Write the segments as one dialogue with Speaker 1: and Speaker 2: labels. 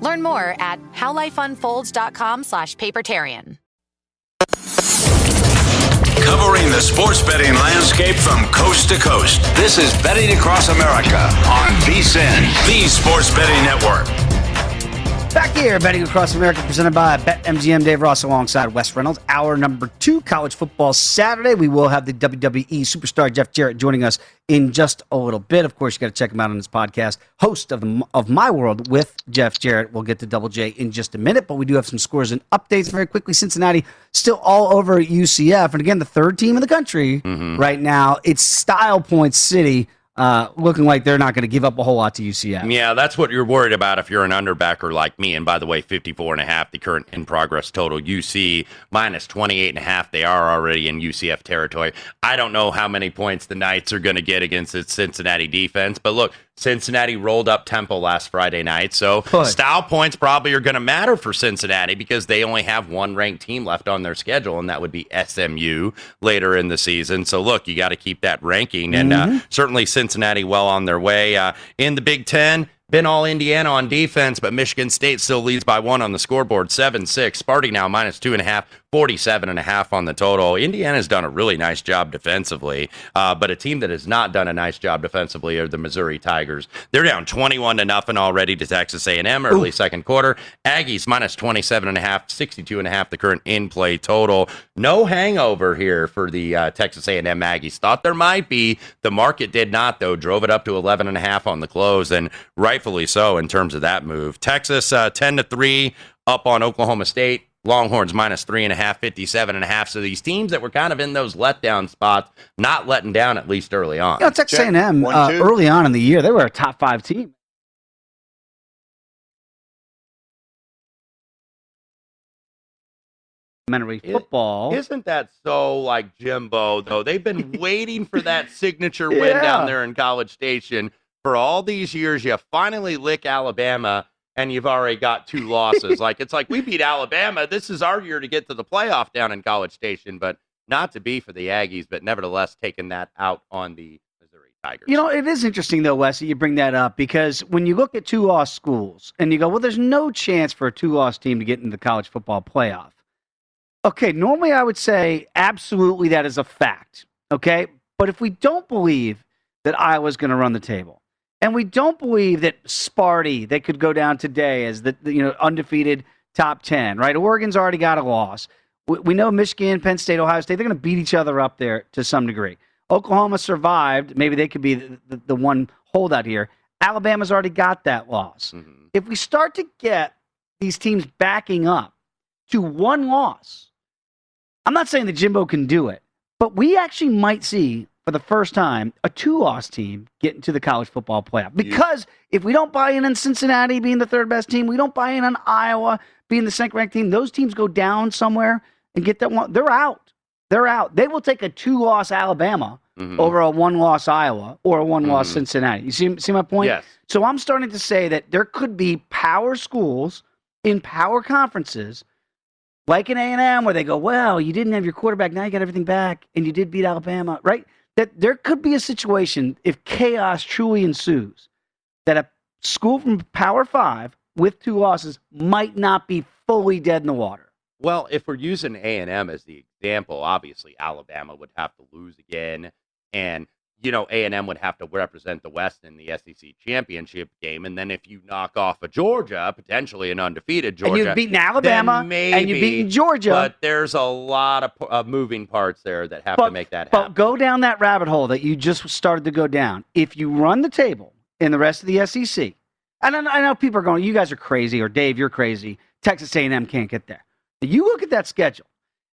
Speaker 1: Learn more at howlifeunfolds.com slash papertarian.
Speaker 2: Covering the sports betting landscape from coast to coast. This is Betting Across America on VSIN, the Sports Betting Network.
Speaker 3: Back here, betting across America, presented by BetMGM. Dave Ross alongside Wes Reynolds. Hour number two, college football Saturday. We will have the WWE superstar Jeff Jarrett joining us in just a little bit. Of course, you got to check him out on his podcast, host of the, of My World with Jeff Jarrett. We'll get to Double J in just a minute, but we do have some scores and updates very quickly. Cincinnati still all over UCF, and again, the third team in the country
Speaker 4: Mm-hmm.
Speaker 3: right now. It's Style Point City. Uh, looking like they're not going to give up a whole lot to UCF.
Speaker 4: Yeah, that's what you're worried about if you're an underbacker like me. And by the way, 54 and a half, the current in progress total. UC minus 28 and a half. They are already in UCF territory. I don't know how many points the Knights are going to get against its Cincinnati defense, but look, Cincinnati rolled up Temple last Friday night. So style points probably are going to matter for Cincinnati because they only have one ranked team left on their schedule, and that would be SMU later in the season. So look, you got to keep that ranking, and uh, certainly Cincinnati well on their way uh, in the Big Ten. Been all Indiana on defense, but Michigan State still leads by one on the scoreboard, 7 6. Sparty now minus two and a half, 47 and a half on the total. Indiana's done a really nice job defensively, uh, but a team that has not done a nice job defensively are the Missouri Tigers. They're down 21 to nothing already to Texas A&M early second quarter. Aggies minus 27 and a half, 62 and a half the current in-play total. No hangover here for the uh, Texas A&M Aggies. Thought there might be. The market did not, though. Drove it up to 11 and a half on the close, and rightfully so in terms of that move. Texas uh, 10 to 3 up on Oklahoma State. Longhorns minus three and a half, 57 and a half. So these teams that were kind of in those letdown spots, not letting down at least early on.
Speaker 3: You know, Texas
Speaker 5: Jeff,
Speaker 3: A&M
Speaker 5: one,
Speaker 3: uh, early on in the year, they were a top five team. Elementary football.
Speaker 4: Isn't that so like Jimbo, though? They've been waiting for that signature win
Speaker 3: Yeah.
Speaker 4: down there in College Station for all these years. You finally lick Alabama, and you've already got two losses. like, it's like we beat Alabama. This is our year to get to the playoff down in College Station, but not to be for the Aggies, but nevertheless taking that out on the Missouri Tigers.
Speaker 3: You know, it is interesting though, Wes, you bring that up because when you look at two loss schools and you go, well, there's no chance for a two loss team to get into the college football playoff. Okay, normally I would say absolutely that is a fact. Okay, but if we don't believe that Iowa's going to run the table, and we don't believe that Sparty they could go down today as the the, you know undefeated top ten, right? Oregon's already got a loss. We, we know Michigan, Penn State, Ohio State they're going to beat each other up there to some degree. Oklahoma survived. Maybe they could be the, the, the one holdout here. Alabama's already got that loss.
Speaker 4: Mhm.
Speaker 3: If we start to get these teams backing up to one loss, I'm not saying that Jimbo can do it, but we actually might see for the first time a two loss team get into the college football playoff. Because if we don't buy in on Cincinnati being the third best team, we don't buy in on Iowa being the second ranked team, those teams go down somewhere and get that one. They're out. They're out. They will take a two loss Alabama
Speaker 4: Mhm.
Speaker 3: over a one loss Iowa or a one loss
Speaker 4: Mhm.
Speaker 3: Cincinnati. You see, see my point?
Speaker 4: Yes.
Speaker 3: So I'm starting to say that there could be power schools in power conferences, like in A&M, where they go, "Well, you didn't have your quarterback, now you got everything back, and you did beat Alabama, right?" That there could be a situation if chaos truly ensues, that a school from Power Five with two losses might not be fully dead in the water.
Speaker 4: Well, if we're using A and M as the example, obviously Alabama would have to lose again, and you know A and M would have to represent the West in the SEC championship game, and then if you knock off a Georgia, potentially an undefeated Georgia,
Speaker 3: and you've beaten Alabama,
Speaker 4: then
Speaker 3: and you've beaten Georgia.
Speaker 4: But there's a lot of, of uh, moving parts there that have to make that happen.
Speaker 3: but go down that rabbit hole that you just started to go down. If you run the table in the rest of the SEC, and I know, I know people are going, "You guys are crazy," or "Dave, you're crazy." Texas A&M can't get there. You look at that schedule,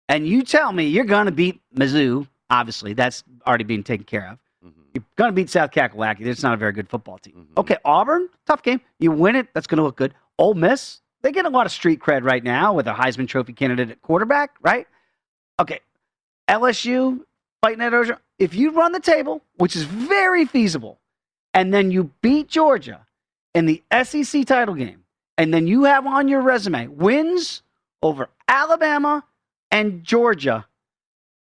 Speaker 3: and you tell me you're going to beat Mizzou. Obviously, that's already being taken care of.
Speaker 4: Mm-hmm.
Speaker 3: You're going to beat South Kakalaki. It's not a very good football team. Okay, Auburn, tough game. You win it. That's going to look good. Ole Miss, they get a lot of street cred right now with a Heisman Trophy candidate at quarterback, right? Okay, LSU fighting at Ocean. If you run the table, which is very feasible, and then you beat Georgia in the SEC title game, and then you have on your resume wins over Alabama and Georgia,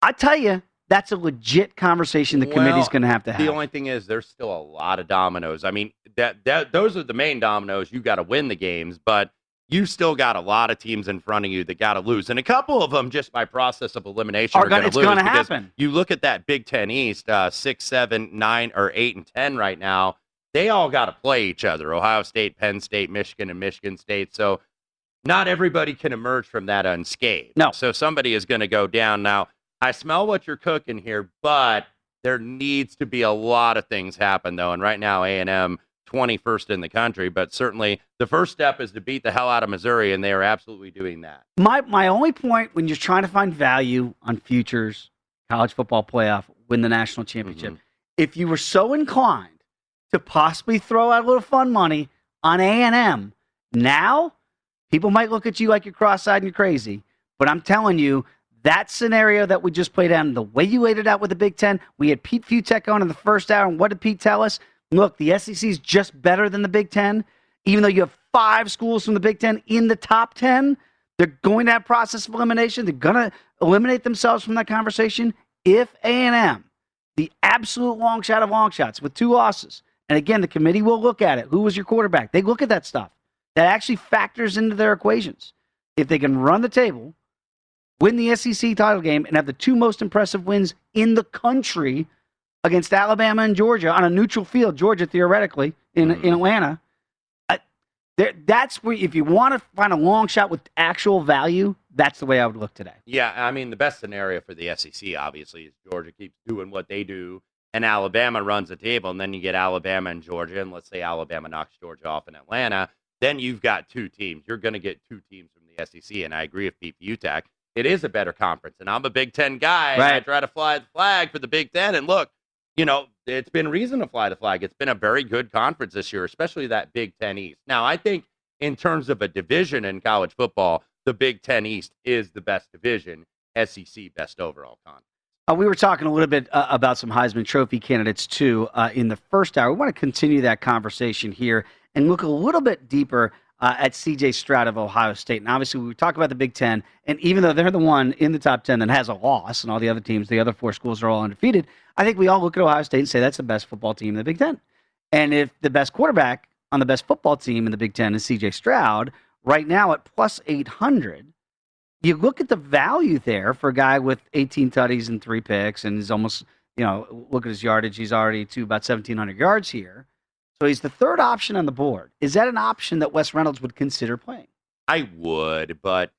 Speaker 3: I tell you, that's a legit conversation the committee's
Speaker 4: Well,
Speaker 3: going to have to have.
Speaker 4: The only thing is, there's still a lot of dominoes. I mean, that that those are the main dominoes. You got to win the games, but you still got a lot of teams in front of you that got to lose, and a couple of them just by process of elimination
Speaker 3: Are
Speaker 4: are, going
Speaker 3: it's gonna happen.
Speaker 4: You look at that Big Ten East, uh, six, seven, nine, or eight and ten right now. They all got to play each other: Ohio State, Penn State, Michigan, and Michigan State. So not everybody can emerge from that unscathed.
Speaker 3: No.
Speaker 4: So somebody is going to go down. Now, I smell what you're cooking here, but there needs to be a lot of things happen though. And right now, A and M 21st in the country, but certainly the first step is to beat the hell out of Missouri, and they are absolutely doing that.
Speaker 3: My my only point when you're trying to find value on futures, college football playoff, win the national championship, mm-hmm. if you were so inclined to possibly throw out a little fun money on A and M, now people might look at you like you're cross-eyed and you're crazy. But I'm telling you, that scenario that we just played out, and the way you laid it out with the Big Ten, we had Pete Fiutak on in the first hour, and what did Pete tell us? Look, the SEC is just better than the Big Ten, even though you have five schools from the Big Ten in the top ten. They're going to have process of elimination. They're going to eliminate themselves from that conversation if A&M, the absolute long shot of long shots with two losses, and again, the committee will look at it. Who was your quarterback? They look at that stuff. That actually factors into their equations. If they can run the table, win the SEC title game, and have the two most impressive wins in the country against Alabama and Georgia on a neutral field, Georgia theoretically in, mm-hmm. in Atlanta, I, there, that's where, if you want to find a long shot with actual value, that's the way I would look today.
Speaker 4: Yeah, I mean, the best scenario for the SEC, obviously, is Georgia keeps doing what they do, and Alabama runs the table, and then you get Alabama and Georgia, and let's say Alabama knocks Georgia off in Atlanta, then you've got two teams. You're going to get two teams from the SEC, and I agree with Pete Fiutak. It is a better conference, and I'm a Big Ten guy. and I try to fly the flag for the Big Ten, and look, you know, it's been reason to fly the flag. It's been a very good conference this year, especially that Big Ten East. Now, I think in terms of a division in college football, the Big Ten East is the best division. SEC best overall conference.
Speaker 3: Uh, we were talking a little bit uh, about some Heisman Trophy candidates too uh, in the first hour. We want to continue that conversation here and look a little bit deeper uh, at CJ Stroud of Ohio State. And obviously, we talk about the Big Ten, and even though they're the one in the top 10 that has a loss, and all the other teams, the other four schools are all undefeated, I think we all look at Ohio State and say that's the best football team in the Big Ten. And if the best quarterback on the best football team in the Big Ten is CJ Stroud, right now at plus 800, you look at the value there for a guy with 18 tutties and three picks, and he's almost, you know, look at his yardage. He's already to about 1,700 yards here. So he's the third option on the board. Is that an option that Wes Reynolds would consider playing?
Speaker 4: I would, but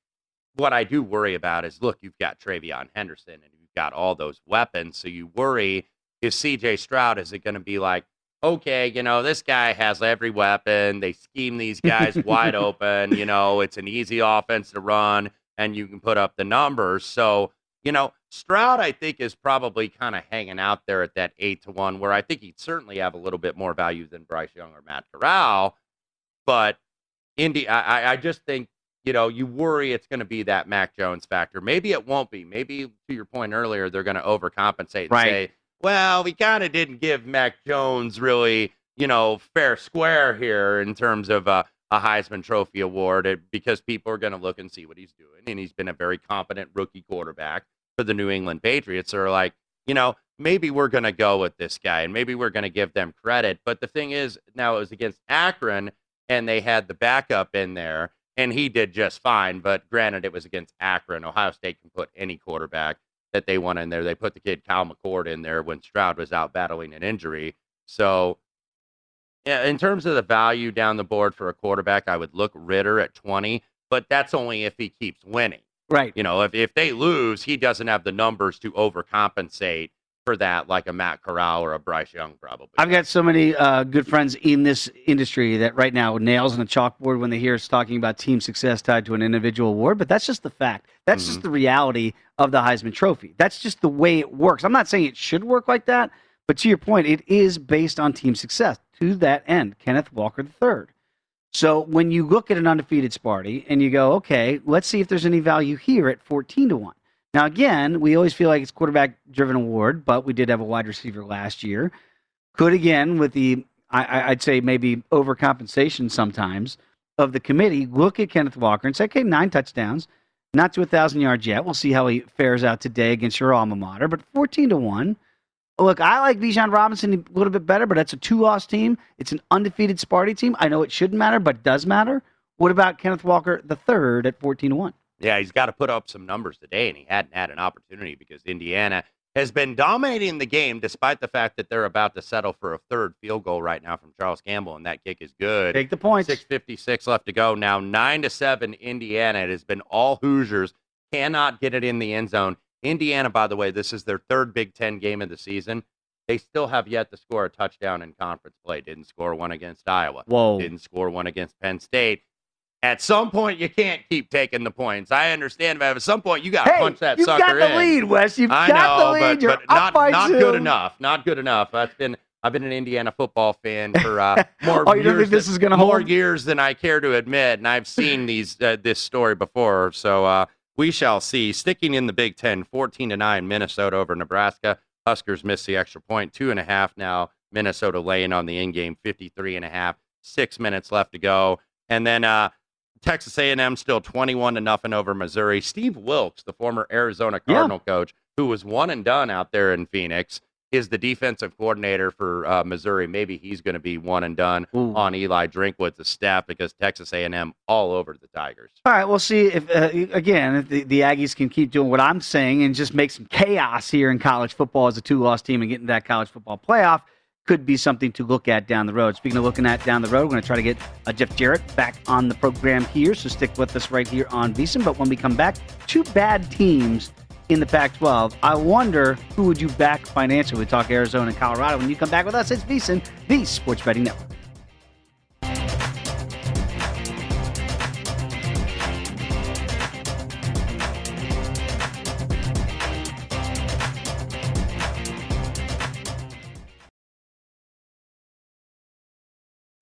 Speaker 4: what I do worry about is look, you've got TreVeyon Henderson and you've got all those weapons. So you worry is CJ Stroud, is it going to be like, okay, you know, this guy has every weapon. They scheme these guys wide open. You know, it's an easy offense to run, and you can put up the numbers. So, you know, Stroud, I think, is probably kind of hanging out there at that eight to one, where I think he'd certainly have a little bit more value than Bryce Young or Matt Corral. But Indy, I, I just think, you know, you worry it's going to be that Mac Jones factor. Maybe it won't be. Maybe to your point earlier, they're going to overcompensate and
Speaker 3: Right.
Speaker 4: say, well, we kind of didn't give Mac Jones really, you know, fair square here in terms of uh, a Heisman Trophy award uh, because people are going to look and see what he's doing. And he's been a very competent rookie quarterback for the New England Patriots. Are like, you know, maybe we're going to go with this guy and maybe we're going to give them credit. But the thing is, now it was against Akron and they had the backup in there and he did just fine. But granted, it was against Akron. Ohio State can put any quarterback that they want in there. They put the kid Kyle McCord in there when Stroud was out battling an injury. So, yeah, in terms of the value down the board for a quarterback, I would look Ridder at 20, but that's only if he keeps winning.
Speaker 3: Right.
Speaker 4: You know, if, if they lose, he doesn't have the numbers to overcompensate for that like a Matt Corral or a Bryce Young probably.
Speaker 3: I've got so many uh, good friends in this industry that right now nails on a chalkboard when they hear us talking about team success tied to an individual award, but that's just the fact. That's just the reality of the Heisman Trophy. That's just the way it works. I'm not saying it should work like that, but to your point, it is based on team success. To that end, Kenneth Walker III. So when you look at an undefeated Sparty and you go, okay, let's see if there's any value here at 14 to 1. Now, again, we always feel like it's quarterback driven award, but we did have a wide receiver last year. Could again, with the, I- I'd say maybe overcompensation sometimes of the committee, look at Kenneth Walker and say, okay, nine touchdowns, not to a 1,000 yards yet. We'll see how he fares out today against your alma mater, but 14 to 1. Look, I like Bijan Robinson a little bit better, but that's a two loss team. It's an undefeated Sparty team. I know it shouldn't matter, but it does matter. What about Kenneth Walker the third at 14 to 1?
Speaker 4: Yeah, he's got to put up some numbers today, and he hadn't had an opportunity because Indiana has been dominating the game despite the fact that they're about to settle for a third field goal right now from Charles Campbell, and that kick is good.
Speaker 3: Take the points.
Speaker 4: Six fifty six left to go. Now nine to seven, Indiana. It has been all Hoosiers cannot get it in the end zone. Indiana, by the way, this is their third Big Ten game of the season. They still have yet to score a touchdown in conference play. Didn't score one against Iowa.
Speaker 3: Whoa.
Speaker 4: Didn't score one against Penn State. At some point, you can't keep taking the points. I understand, but at some point, you got to
Speaker 3: Hey,
Speaker 4: punch that sucker in.
Speaker 3: you've got the lead, Wes. You've
Speaker 4: I
Speaker 3: got
Speaker 4: know,
Speaker 3: the lead.
Speaker 4: but,
Speaker 3: You're
Speaker 4: but
Speaker 3: up
Speaker 4: not
Speaker 3: by
Speaker 4: not
Speaker 3: two.
Speaker 4: good enough. Not good enough. That's been I've been an Indiana football fan for uh, more
Speaker 3: Oh,
Speaker 4: years
Speaker 3: this
Speaker 4: than- more
Speaker 3: hold?
Speaker 4: years than I care to admit, and I've seen these uh, this story before. So uh, we shall see. Sticking in the Big Ten, fourteen to nine, Minnesota over Nebraska. Huskers miss the extra point, two and a half now. Minnesota laying on the in game, 53 and a half. Six minutes left to go, and then uh, Texas A&M still 21 to nothing over Missouri. Steve Wilks, the former Arizona
Speaker 3: Yeah.
Speaker 4: Cardinal coach, who was one and done out there in Phoenix, is the defensive coordinator for uh, Missouri. Maybe he's going to be one and done
Speaker 3: Ooh.
Speaker 4: on Eli Drinkwitz's staff because Texas A&M all over the Tigers.
Speaker 3: All right, we'll see if uh, again if the, the Aggies can keep doing what I'm saying and just make some chaos here in college football as a two-loss team and get into that college football playoff could be something to look at down the road. Speaking of looking at down the road, we're going to try to get uh, Jeff Jarrett back on the program here, so stick with us right here on VSiN. But when we come back, two bad teams in the Pac-12. I wonder who would you back financially? We talk Arizona and Colorado. When you come back with us, it's VSiN, the Sports Betting Network.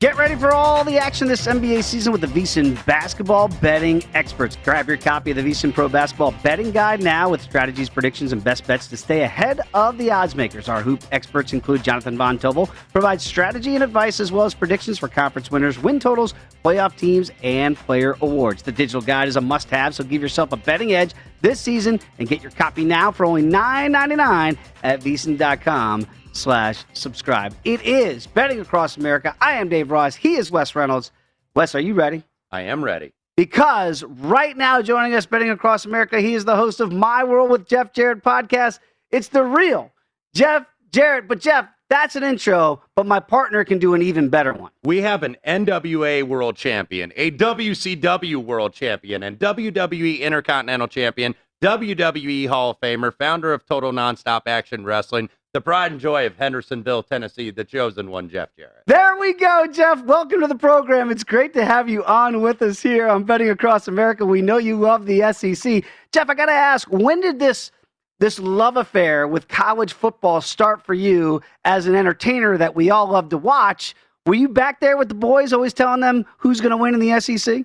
Speaker 3: Get ready for all the action this NBA season with the VSIN basketball betting experts. Grab your copy of the VSIN Pro Basketball Betting Guide now with strategies, predictions, and best bets to stay ahead of the odds makers. Our hoop experts include Jonathan Von Tobel, provides strategy and advice as well as predictions for conference winners, win totals, playoff teams, and player awards. The digital guide is a must-have, so give yourself a betting edge this season and get your copy now for only $9.99 at VSIN.com slash subscribe. It is Betting Across America. I am Dave Ross. He is Wes Reynolds. Wes, are you ready?
Speaker 4: I am ready.
Speaker 3: Because right now, joining us, Betting Across America, he is the host of My World with Jeff Jarrett podcast. It's the real Jeff Jarrett. But Jeff, that's an intro, but my partner can do an even better one.
Speaker 4: We have an NWA world champion, a WCW world champion, and WWE Intercontinental champion, WWE Hall of Famer, founder of Total Nonstop Action Wrestling, the pride and joy of Hendersonville, Tennessee, the chosen one, Jeff Jarrett.
Speaker 3: There we go, Jeff. Welcome to the program. It's great to have you on with us here on Betting Across America. We know you love the SEC. Jeff, I got to ask, when did this this love affair with college football start for you as an entertainer that we all love to watch? Were you back there with the boys, always telling them who's going to win in the SEC?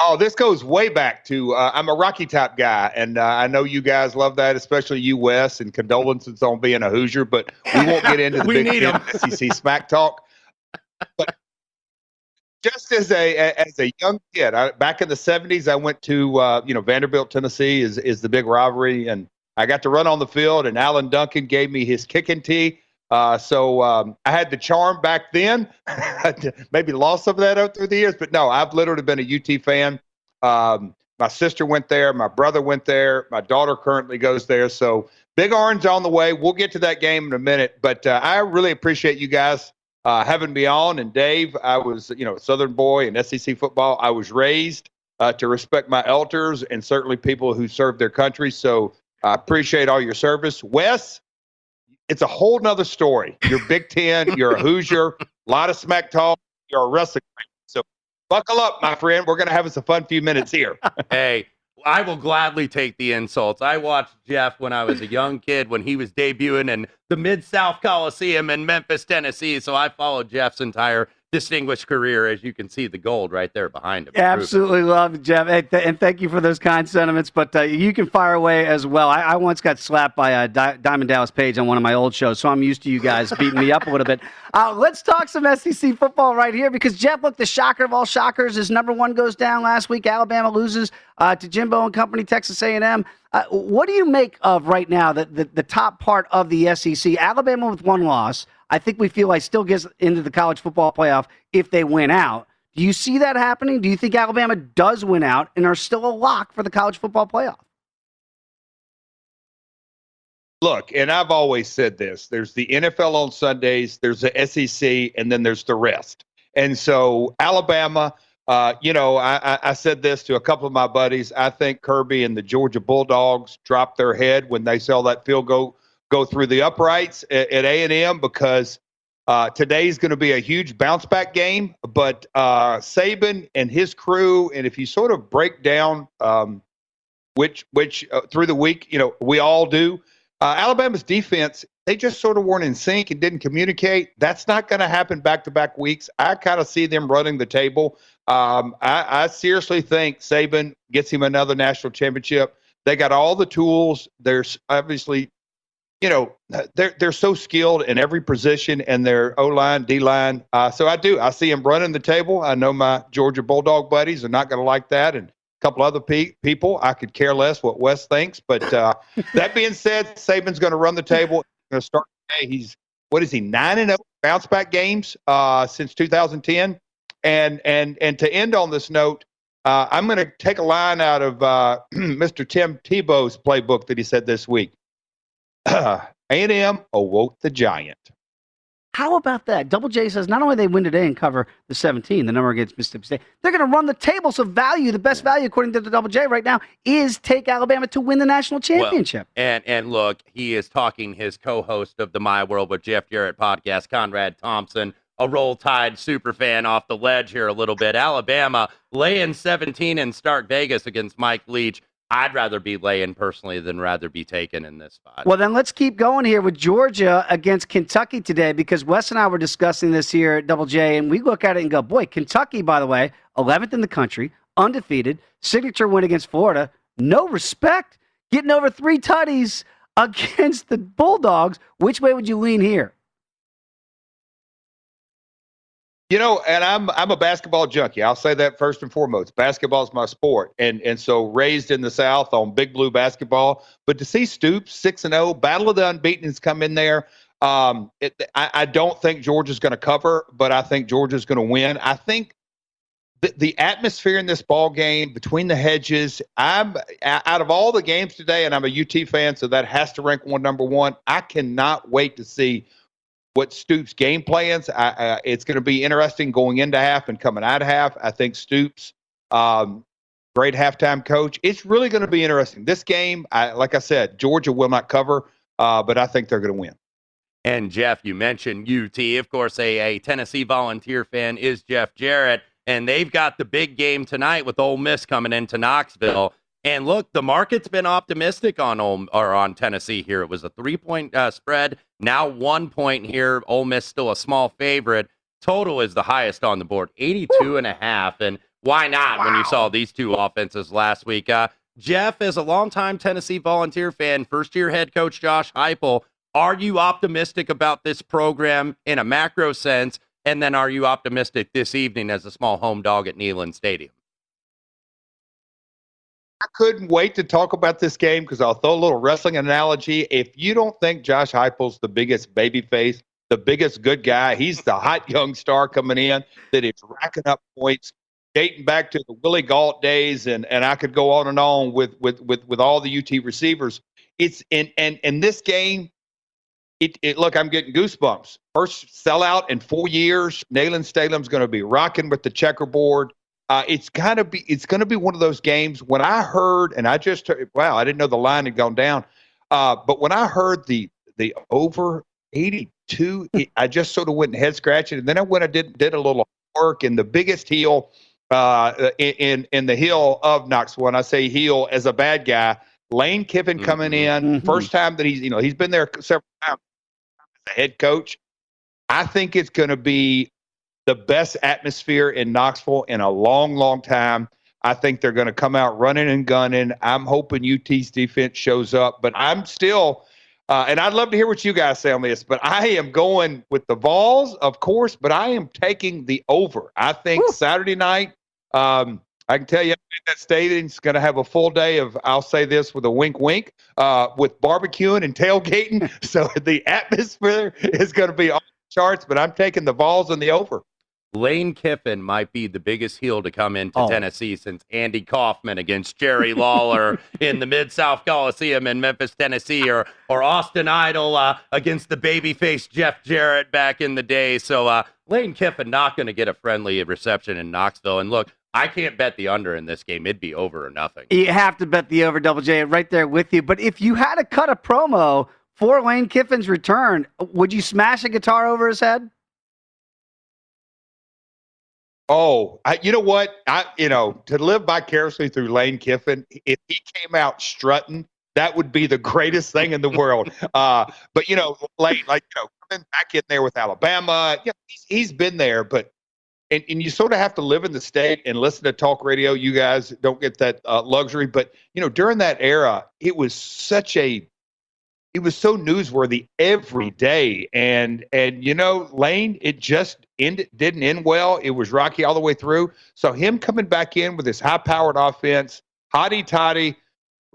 Speaker 6: Oh, this goes way back to uh, I'm a Rocky Top guy, and uh, I know you guys love that, especially you, Wes. And condolences on being a Hoosier, but we won't get into the Big Ten SEC smack talk. But just as a as a young kid, I, back in the '70s, I went to uh, you know Vanderbilt, Tennessee is is the big rivalry, and I got to run on the field, and Alan Duncan gave me his kicking tee. Uh, so um, I had the charm back then. Maybe lost some of that out through the years, but no, I've literally been a UT fan. Um, my sister went there, my brother went there, my daughter currently goes there. So Big Orange on the way. We'll get to that game in a minute, but uh, I really appreciate you guys uh, having me on. And Dave, I was you know a Southern boy and SEC football. I was raised uh, to respect my elders and certainly people who serve their country. So I appreciate all your service, Wes it's a whole nother story. You're Big Ten, you're a Hoosier, a lot of smack talk, you're a wrestling. So buckle up, my friend. We're going to have us a fun few minutes here.
Speaker 4: hey, I will gladly take the insults. I watched Jeff when I was a young kid when he was debuting in the Mid South Coliseum in Memphis, Tennessee. So I followed Jeff's entire distinguished career, as you can see the gold right there behind him.
Speaker 3: Absolutely love it, Jeff, and, th- and, thank you for those kind sentiments. But uh, you can fire away as well. I, I once got slapped by uh, Di- Diamond Dallas Page on one of my old shows, so I'm used to you guys beating me up a little bit. Uh, let's talk some SEC football right here because Jeff, look, the shocker of all shockers is number one goes down last week. Alabama loses uh, to Jimbo and Company, Texas A&M. Uh, what do you make of right now the, the, the top part of the SEC? Alabama with one loss. I think we feel like still gets into the college football playoff if they win out. Do you see that happening? Do you think Alabama does win out and are still a lock for the college football playoff?
Speaker 6: Look, and I've always said this there's the NFL on Sundays, there's the SEC, and then there's the rest. And so, Alabama, uh, you know, I, I, said this to a couple of my buddies. I think Kirby and the Georgia Bulldogs dropped their head when they saw that field go go through the uprights at A and M because uh, today's going to be a huge bounce back game. But uh, Saban and his crew, and if you sort of break down um, which which uh, through the week, you know, we all do. Uh, Alabama's defense, they just sort of weren't in sync and didn't communicate. That's not going to happen back to back weeks. I kind of see them running the table. Um, I, I, seriously think Saban gets him another national championship. They got all the tools. There's obviously, you know, they're they're so skilled in every position and their O line, D line. Uh, so I do. I see him running the table. I know my Georgia Bulldog buddies are not going to like that, and a couple other pe- people. I could care less what Wes thinks. But uh, that being said, Saban's going to run the table. Going to start today. He's what is he nine and zero oh bounce back games uh, since 2010. And and and to end on this note, uh, I'm going to take a line out of uh, Mr. Tim Tebow's playbook that he said this week. A&M awoke the giant.
Speaker 3: How about that? Double J says not only they win today and cover the 17, the number against Mississippi State, they're going to run the table. So value, the best value according to the Double J right now, is take Alabama to win the national championship.
Speaker 4: Well, and and look, he is talking his co-host of the My World with Jeff Jarrett podcast, Conrad Thompson, a roll tide super fan off the ledge here a little bit. Alabama laying 17 in Stark Vegas against Mike Leach. I'd rather be laying personally than rather be taken in this spot.
Speaker 3: Well, then let's keep going here with Georgia against Kentucky today because Wes and I were discussing this here at Double J, and we look at it and go, boy, Kentucky, by the way, 11th in the country, undefeated, signature win against Florida, no respect, getting over three tutties against the Bulldogs. Which way would you lean here?
Speaker 6: You know, and I'm I'm a basketball junkie. I'll say that first and foremost. Basketball is my sport, and and so raised in the South on Big Blue basketball. But to see Stoops six and zero, battle of the unbeaten's come in there. Um, it, I, I don't think Georgia's going to cover, but I think Georgia's going to win. I think the, the atmosphere in this ball game between the hedges. I'm out of all the games today, and I'm a UT fan, so that has to rank one number one. I cannot wait to see what Stoops' game plans. I, uh, it's going to be interesting going into half and coming out of half. I think Stoops, um, great halftime coach. It's really going to be interesting. This game, I, like I said, Georgia will not cover, uh, but I think they're going to win.
Speaker 4: And Jeff, you mentioned UT. Of course, a, a Tennessee Volunteer fan is Jeff Jarrett, and they've got the big game tonight with Ole Miss coming into Knoxville. And look, the market's been optimistic on Ole, or on Tennessee here. It was a three point uh, spread. Now one point here. Ole Miss still a small favorite. Total is the highest on the board, 82 Woo. and a half. And why not wow. when you saw these two offenses last week? Uh, Jeff, as a longtime Tennessee volunteer fan, first year head coach Josh Heupel, are you optimistic about this program in a macro sense? And then are you optimistic this evening as a small home dog at Neyland Stadium?
Speaker 6: I couldn't wait to talk about this game because I'll throw a little wrestling analogy. If you don't think Josh Heupel's the biggest baby face, the biggest good guy, he's the hot young star coming in that is racking up points, dating back to the Willie Gault days, and and I could go on and on with with with with all the UT receivers. It's and and and this game, it, it look, I'm getting goosebumps. First sellout in four years. Neyland Stadium's going to be rocking with the checkerboard. Uh, it's gotta be it's gonna be one of those games when I heard and I just wow I didn't know the line had gone down, uh, but when I heard the the over eighty two, I just sort of went head scratching, and then I went and did did a little work in the biggest heel uh, in in the heel of Knoxville. When I say heel as a bad guy, Lane Kiffin coming mm-hmm. in mm-hmm. first time that he's you know he's been there several times as a head coach. I think it's going to be the best atmosphere in Knoxville in a long, long time. I think they're going to come out running and gunning. I'm hoping UT's defense shows up, but I'm still, uh, and I'd love to hear what you guys say on this, but I am going with the Vols, of course, but I am taking the over. I think Woo. Saturday night, um, I can tell you that stadium's going to have a full day of, I'll say this with a wink, wink, uh, with barbecuing and tailgating. so the atmosphere is going to be off the charts, but I'm taking the Vols and the over.
Speaker 4: Lane Kiffin might be the biggest heel to come into
Speaker 3: Oh.
Speaker 4: Tennessee since Andy Kaufman against Jerry Lawler in the Mid South Coliseum in Memphis, Tennessee, or or Austin Idol uh, against the babyface Jeff Jarrett back in the day. So uh, Lane Kiffin not going to get a friendly reception in Knoxville. And look, I can't bet the under in this game. It'd be over or nothing.
Speaker 3: You have to bet the over double J right there with you. But if you had to cut a promo for Lane Kiffin's return, would you smash a guitar over his head?
Speaker 6: Oh, I, you know what? I you know to live vicariously through Lane Kiffin, if he came out strutting, that would be the greatest thing in the world. Uh, but you know, Lane, like you know, coming back in there with Alabama, yeah, he's, he's been there, but. And, and you sort of have to live in the state and listen to talk radio. You guys don't get that uh, luxury, but you know during that era, it was such a it was so newsworthy every day. And and you know lane it just ended didn't end well. It was rocky all the way through. So him coming back in with this high powered offense hotty toddy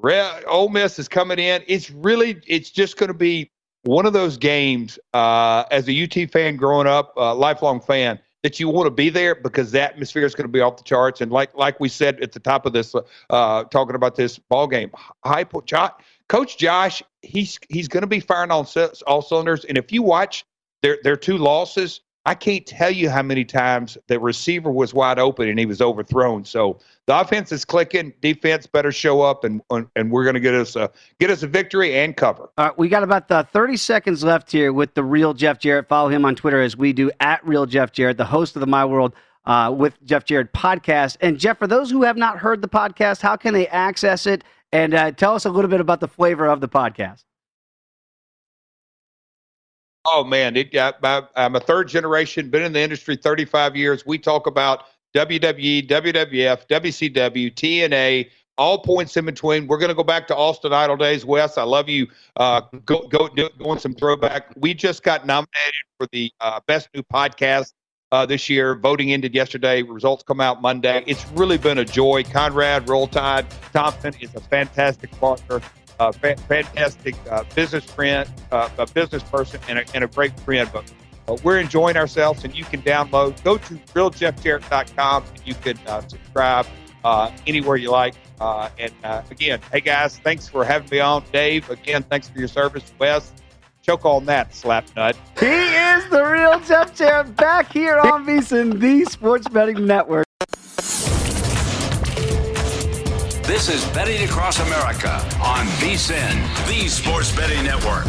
Speaker 6: Ole Miss is coming in. It's really it's just going to be one of those games uh, as a UT fan growing up uh, lifelong fan that you want to be there because the atmosphere is going to be off the charts. And like like we said at the top of this uh, talking about this ball game high po- Jo- coach Josh he's he's going to be firing on all cylinders and if you watch their their two losses I can't tell you how many times the receiver was wide open and he was overthrown so the offense is clicking defense better show up and and we're going to get us a get us a victory and cover
Speaker 3: All right, we got about uh, 30 seconds left here with the real Jeff Jarrett. Follow him on Twitter as we do at real Jeff Jarrett, the host of the My World uh, with Jeff Jarrett podcast. And Jeff, for those who have not heard the podcast, how can they access it? And uh, tell us a little bit about the flavor of the podcast.
Speaker 6: Oh man, it, I, I'm a third generation, been in the industry 35 years. We talk about WWE, WWF, WCW, TNA, all points in between. We're going to go back to Austin Idol days. Wes, I love you. Uh, go go do, going some throwback. We just got nominated for the uh, best new podcast uh, this year. Voting ended yesterday. Results come out Monday. It's really been a joy. Conrad Roll Tide Thompson is a fantastic partner a fa- fantastic uh, business friend, uh, a business person, and a, and a great friend. But uh, we're enjoying ourselves, and you can download. Go to realjeffjarrett.com, and you can uh, subscribe uh, anywhere you like. Uh, and uh, again, hey guys, thanks for having me on. Dave, again, thanks for your service. Wes, choke on that, slap nut.
Speaker 3: He is the real Jeff Jarrett back here on VSiN, the Sports Betting Network.
Speaker 2: This is Betting Across America on VSIN, the Sports Betting Network.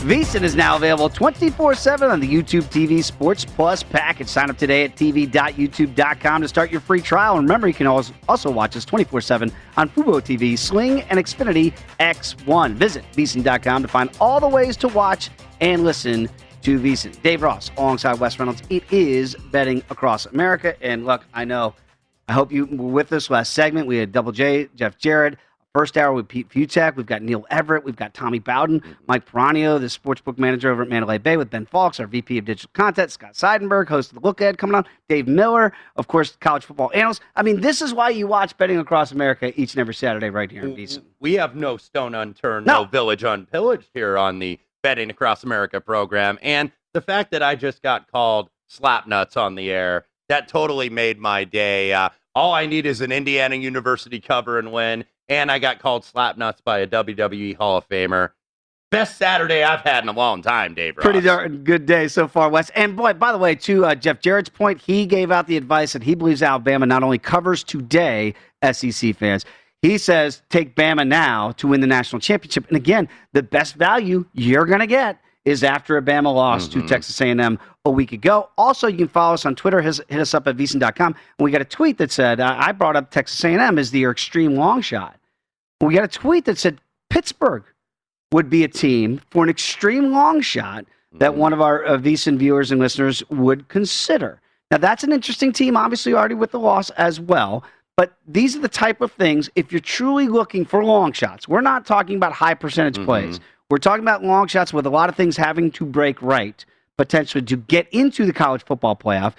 Speaker 3: VSiN is now available 24 7 on the YouTube TV Sports Plus package. Sign up today at tv.youtube.com to start your free trial. And remember, you can also watch us 24 7 on Fubo TV, Sling, and Xfinity X1. Visit VSiN.com to find all the ways to watch and listen to VSiN. Dave Ross alongside Wes Reynolds. It is Betting Across America. And look, I know, I hope you were with us last segment. We had Double J, Jeff Jarrett. First hour with Pete Fiutak. We've got Neil Everett. We've got Tommy Bowden, Mike Peranio, the sportsbook manager over at Mandalay Bay with Ben Fawkes, our VP of digital content, Scott Seidenberg, host of the Look Ahead coming on, Dave Miller, of course, college football analyst. I mean, this is why you watch Betting Across America each and every Saturday right here in VSiN.
Speaker 4: We have no stone unturned, no, village unpillaged here on the Betting Across America program. And the fact that I just got called slap nuts on the air, that totally made my day. Uh, all I need is an Indiana University cover and win. And I got called slap nuts by a WWE Hall of Famer. Best Saturday I've had in a long time, Dave. Ross.
Speaker 3: Pretty darn good day so far, Wes. And boy, by the way, to uh, Jeff Jarrett's point, he gave out the advice that he believes Alabama not only covers today, SEC fans. He says take Bama now to win the national championship. And again, the best value you're going to get is after a Bama loss
Speaker 4: Mm-hmm.
Speaker 3: to Texas A&M a week ago. Also, you can follow us on Twitter. Hit us up at vsin.com. And we got a tweet that said, uh, I brought up Texas A&M as the extreme long shot. We got a tweet that said Pittsburgh would be a team for an extreme long shot that one of our uh, VSiN viewers and listeners would consider. Now, that's an interesting team, obviously, already with the loss as well. But these are the type of things, if you're truly looking for long shots, we're not talking about high percentage plays. We're talking about long shots with a lot of things having to break right, potentially, to get into the college football playoff.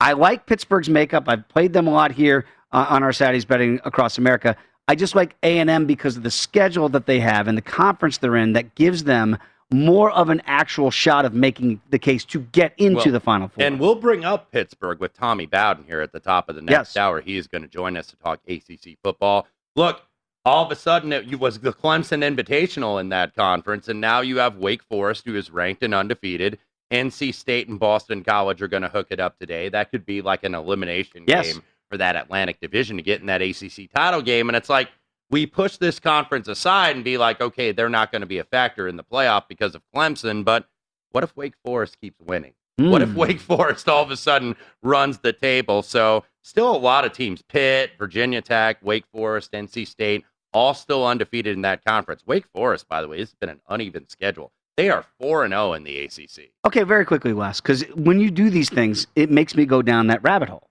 Speaker 3: I like Pittsburgh's makeup. I've played them a lot here uh, on our Saturdays betting across America. I just like A&M because of the schedule that they have and the conference they're in that gives them more of an actual shot of making the case to get into
Speaker 4: Well,
Speaker 3: the Final Four.
Speaker 4: And we'll bring up Pittsburgh with Tommy Bowden here at the top of the next
Speaker 3: Yes.
Speaker 4: hour. He is going to join us to talk ACC football. Look, all of a sudden it was the Clemson Invitational in that conference, and now you have Wake Forest, who is ranked and undefeated. NC State and Boston College are going to hook it up today. That could be like an elimination
Speaker 3: Yes.
Speaker 4: game for that Atlantic Division to get in that ACC title game. And it's like we push this conference aside and be like, okay, they're not going to be a factor in the playoff because of Clemson. But what if Wake Forest keeps winning? What if
Speaker 3: Mm.
Speaker 4: Wake Forest all of a sudden runs the table? So, still a lot of teams Pitt, Virginia Tech, Wake Forest, NC State, all still undefeated in that conference. Wake Forest, by the way, has been an uneven schedule. They are 4 and 0 in the ACC.
Speaker 3: Okay, very quickly, Wes, because when you do these things, it makes me go down that rabbit hole.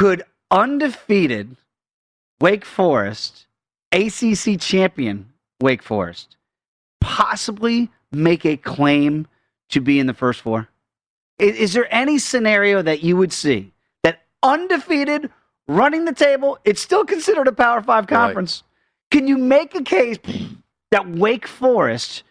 Speaker 3: Could undefeated Wake Forest, ACC champion Wake Forest, possibly make a claim to be in the first four? I- Is, there any scenario that you would see that undefeated, running the table, it's still considered a Power Five conference? Can you make a case that Wake Forest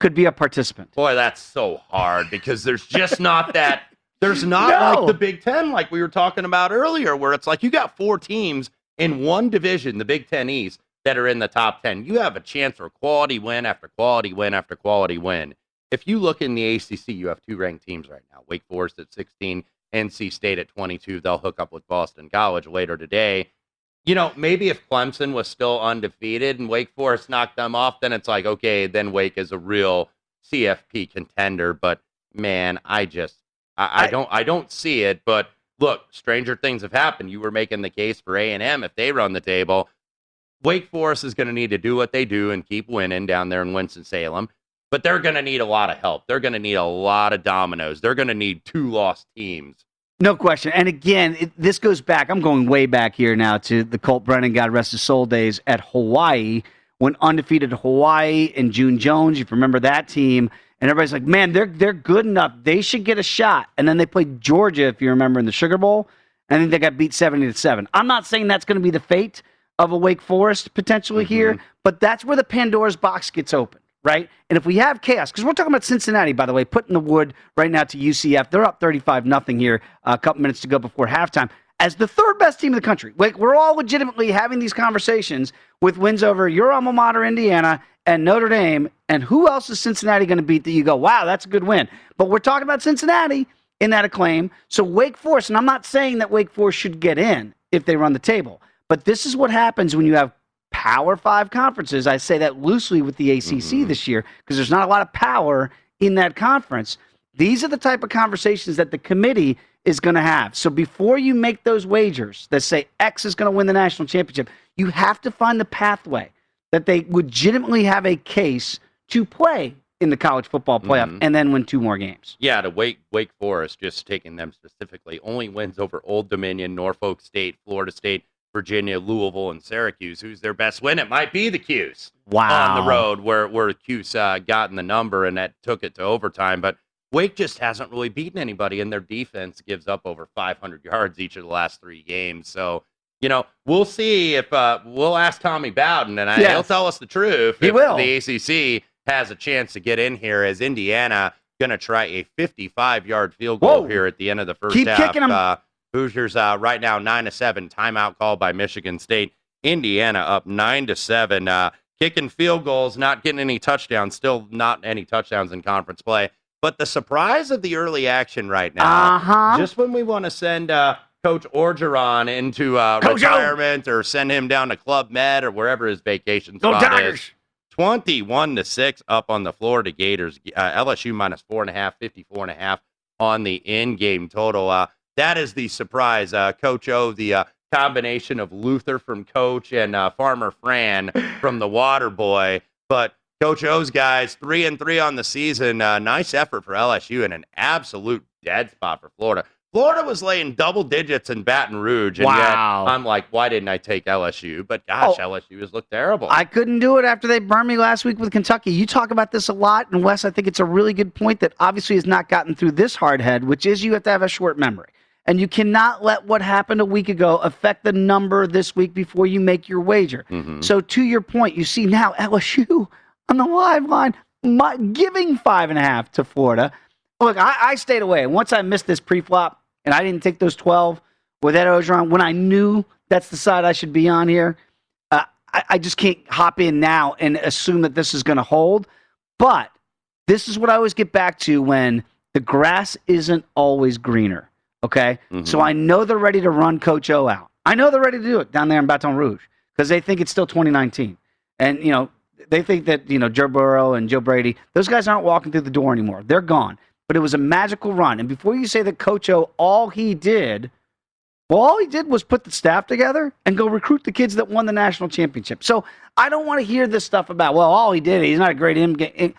Speaker 3: could be a participant?
Speaker 4: Boy, that's so hard because there's just not that. There's not
Speaker 3: No.
Speaker 4: like the Big Ten, like we were talking about earlier, where it's like you got four teams in one division, the Big Ten East, that are in the top 10. You have a chance for quality win after quality win after quality win. If you look in the ACC, you have two ranked teams right now Wake Forest at 16, NC State at 22. They'll hook up with Boston College later today. You know, maybe if Clemson was still undefeated and Wake Forest knocked them off, then it's like, okay, then Wake is a real CFP contender. But man, I just I, I don't I don't see it. But look, stranger things have happened. You were making the case for A and M if they run the table. Wake Forest is going to need to do what they do and keep winning down there in Winston Salem. But they're going to need a lot of help. They're going to need a lot of dominoes. They're going to need two lost teams.
Speaker 3: No question. And again, it, this goes back. I'm going way back here now to the Colt Brennan, God rest his soul days at Hawaii when undefeated Hawaii and June Jones. If You remember that team, and everybody's like, "Man, they're they're good enough. They should get a shot." And then they played Georgia, if you remember, in the Sugar Bowl, and then they got beat seventy to seven. I'm not saying that's going to be the fate of a Wake Forest potentially here, but that's where the Pandora's box gets open right? And if we have chaos, because we're talking about Cincinnati, by the way, putting the wood right now to UCF. They're up 35 nothing here, uh, a couple minutes to go before halftime. As the third best team in the country, like we're all legitimately having these conversations with wins over your alma mater, Indiana, and Notre Dame. And who else is Cincinnati going to beat that you go, wow, that's a good win? But we're talking about Cincinnati in that acclaim. So Wake Forest, and I'm not saying that Wake Forest should get in if they run the table, but this is what happens when you have Power Five conferences. I say that loosely with the ACC mm-hmm. this year because there's not a lot of power in that conference. These are the type of conversations that the committee is going to have. So before you make those wagers that say X is going to win the national championship, you have to find the pathway that they legitimately have a case to play in the college football playoff
Speaker 4: Mhm.
Speaker 3: and then win two more games.
Speaker 4: Yeah, to Wake Wake Forest, just taking them specifically, only wins over Old Dominion, Norfolk State, Florida State, Virginia, Louisville, and Syracuse. Who's their best win? It might be the Cuse
Speaker 3: Wow.
Speaker 4: on the road, where where Cuse uh, gotten the number and that took it to overtime. But Wake just hasn't really beaten anybody, and their defense gives up over 500 yards each of the last three games. So. You know, we'll see if uh, we'll ask Tommy Bowden, and I,
Speaker 3: Yes.
Speaker 4: he'll tell us the truth.
Speaker 3: He
Speaker 4: if
Speaker 3: will.
Speaker 4: The ACC has a chance to get in here as Indiana going to try a 55-yard field goal
Speaker 3: Whoa.
Speaker 4: here at the end of the first
Speaker 3: Keep
Speaker 4: half.
Speaker 3: kicking 'em.
Speaker 4: Uh, Hoosiers uh, right now nine to seven. Timeout called by Michigan State. Indiana up nine to seven. Uh, kicking field goals, not getting any touchdowns. Still not any touchdowns in conference play. But the surprise of the early action right now,
Speaker 3: Uh-huh.
Speaker 4: just when we want to send uh, Coach Orgeron into uh, retirement or send him down to Club Med or wherever his vacation
Speaker 3: Go
Speaker 4: spot is. 21 to 6 up on the Florida Gators. Uh, LSU minus four and a half, 54 and a half on the in-game total. Uh, that is the surprise. Uh, Coach O, the uh, combination of Luther from Coach and uh, Farmer Fran from the Water Boy. But Coach O's guys, three and three on the season. Uh, nice effort for LSU and an absolute dead spot for Florida. Florida was laying double digits in Baton Rouge, and
Speaker 3: Wow.
Speaker 4: yet I'm like, why didn't I take LSU? But gosh,
Speaker 3: Oh.
Speaker 4: LSU has looked terrible.
Speaker 3: I couldn't do it after they burned me last week with Kentucky. You talk about this a lot, and Wes, I think it's a really good point that obviously has not gotten through this hard head, which is you have to have a short memory. And you cannot let what happened a week ago affect the number this week before you make your wager.
Speaker 4: Mhm.
Speaker 3: So, to your point, you see now LSU on the live line my, giving five and a half to Florida. Look, I, I stayed away. Once I missed this pre-flop and I didn't take those 12 with Ed Orgeron, when I knew that's the side I should be on here, uh, I, I just can't hop in now and assume that this is going to hold. But this is what I always get back to when the grass isn't always greener. Okay.
Speaker 4: Mm-hmm.
Speaker 3: So I know they're ready to run Coach O out. I know they're ready to do it down there in Baton Rouge because they think it's still 2019. And, you know, they think that, you know, Joe Burrow and Joe Brady, those guys aren't walking through the door anymore. They're gone. But it was a magical run. And before you say that Coach O, all he did, well, all he did was put the staff together and go recruit the kids that won the national championship. So I don't want to hear this stuff about, well, all he did, he's not a great in game, eh.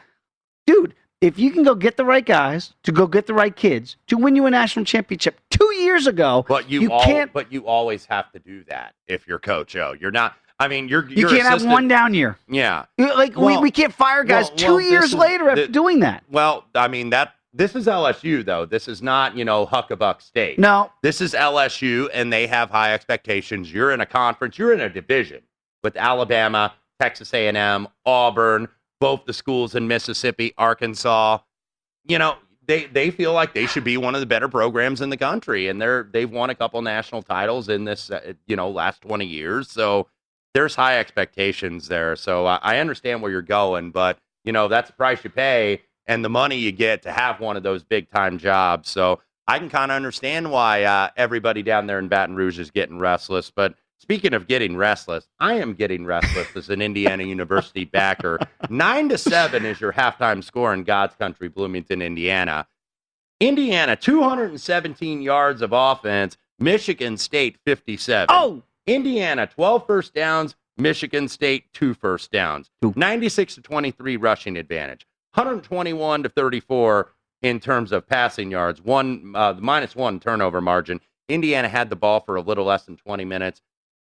Speaker 3: Dude, if you can go get the right guys to go get the right kids to win you a national championship two years ago,
Speaker 4: But you,
Speaker 3: you
Speaker 4: al-
Speaker 3: can't
Speaker 4: But you always have to do that if you're Coach O. You're not. I mean, you're.
Speaker 3: you
Speaker 4: your
Speaker 3: can't have one down year.
Speaker 4: Yeah.
Speaker 3: Like we,
Speaker 4: Well-
Speaker 3: we can't fire guys
Speaker 4: well-
Speaker 3: two
Speaker 4: well,
Speaker 3: years
Speaker 4: is-
Speaker 3: later after
Speaker 4: thi-
Speaker 3: doing that.
Speaker 4: Well, I mean that this is LSU though. This is not you know Huckabuck State.
Speaker 3: No.
Speaker 4: This is LSU, and they have high expectations. You're in a conference. You're in a division with Alabama, Texas A&M, Auburn, both the schools in Mississippi, Arkansas. You know they they feel like they should be one of the better programs in the country, and they're they've won a couple national titles in this uh, you know last 20 years. So there's high expectations there. So I, I understand where you're going, but you know that's the price you pay and the money you get to have one of those big time jobs. So I can kind of understand why uh, everybody down there in Baton Rouge is getting restless. But speaking of getting restless, I am getting restless as an Indiana University backer. Nine to seven is your halftime score in God's country, Bloomington, Indiana. Indiana, 217 yards of offense. Michigan State, 57.
Speaker 3: Oh!
Speaker 4: Indiana, 12 first downs. Michigan State, two first downs. 96 to 23 rushing advantage. 121 to 34 in terms of passing yards. One uh, minus one turnover margin. Indiana had the ball for a little less than 20 minutes.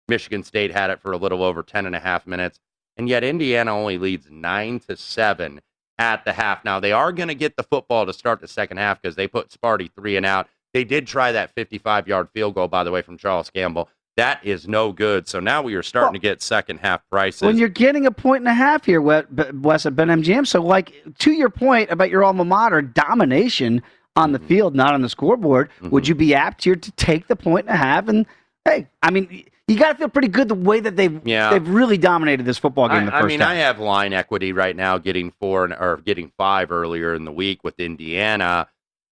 Speaker 4: Michigan State had it for a little over 10 and a half minutes. And yet Indiana only leads nine to seven at the half. Now they are going to get the football to start the second half because they put Sparty three and out. They did try that 55 yard field goal, by the way, from Charles Campbell. That is no good. So now we are starting to get second half prices.
Speaker 3: When you're getting a point and a half here, Wes at BetMGM. So, like, to your point about your alma mater domination on the
Speaker 4: Mm-hmm.
Speaker 3: field, not on the scoreboard, would you be apt here to take the point and a half? And, hey, I mean, you got to feel pretty good the way that they've,
Speaker 4: Yeah.
Speaker 3: they've really dominated this football game
Speaker 4: I, I mean,
Speaker 3: half.
Speaker 4: I have line equity right now, getting four and, or getting five earlier in the week with Indiana.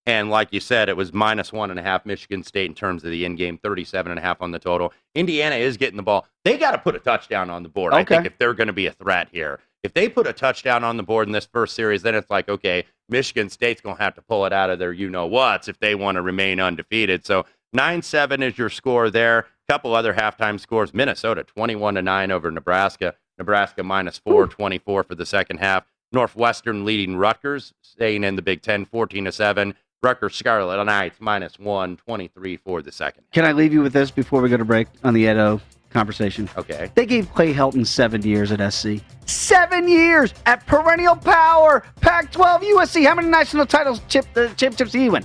Speaker 4: And like you said, it was minus one and a half Michigan State in terms of the in game, 37 and a half on the total. Indiana is getting the ball. They got to put a touchdown on the board, I think, if they're going to be a threat here. If they put a touchdown on the board in this first series, then it's like, okay, Michigan State's going to have to pull it out of their you know what's if they want to remain undefeated. So 9 7 is your score there. couple other halftime scores Minnesota 21 to 9 over Nebraska. Nebraska minus 4, 24 for the second half. Northwestern leading Rutgers, staying in the Big Ten 14 to 7. Rutgers Scarlet Knights minus 1, 23 for the second.
Speaker 3: Can I leave you with this before we go to break on the Edo conversation?
Speaker 4: Okay.
Speaker 3: They gave Clay Helton seven years at SC. Seven years at perennial power. Pac 12 USC. How many national titles, chip, uh, championships did he win?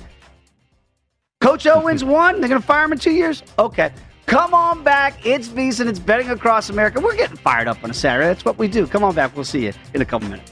Speaker 3: Coach O wins one. They're going to fire him in two years? Okay. Come on back. It's VSIN. It's betting across America. We're getting fired up on a Saturday. That's what we do. Come on back. We'll see you in a couple minutes.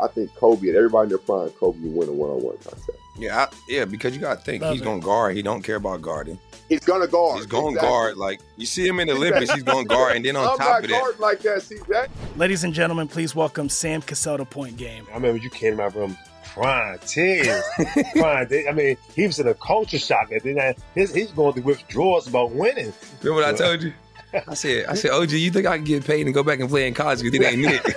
Speaker 7: I think Kobe and everybody in their prime, Kobe would win a one-on-one contest.
Speaker 5: Yeah, I, yeah, because you got to think
Speaker 8: Love
Speaker 5: he's
Speaker 8: it.
Speaker 5: going to guard. He don't care about guarding.
Speaker 7: He's gonna guard.
Speaker 5: He's going to
Speaker 7: Exactly.
Speaker 5: guard. Like you see him in the Olympics, he's going to guard, and then on
Speaker 7: I'm
Speaker 5: top
Speaker 7: not
Speaker 5: of that,
Speaker 7: like that. See that?
Speaker 8: Ladies and gentlemen, please welcome Sam Cassell to Point Game.
Speaker 9: I remember you came out from crying tears, crying. I mean, he was in a culture shock, and then I, his, he's going through withdrawals about winning.
Speaker 5: remember what I told you? I said, I said, OG, you think I can get paid and go back and play in college because it ain't it?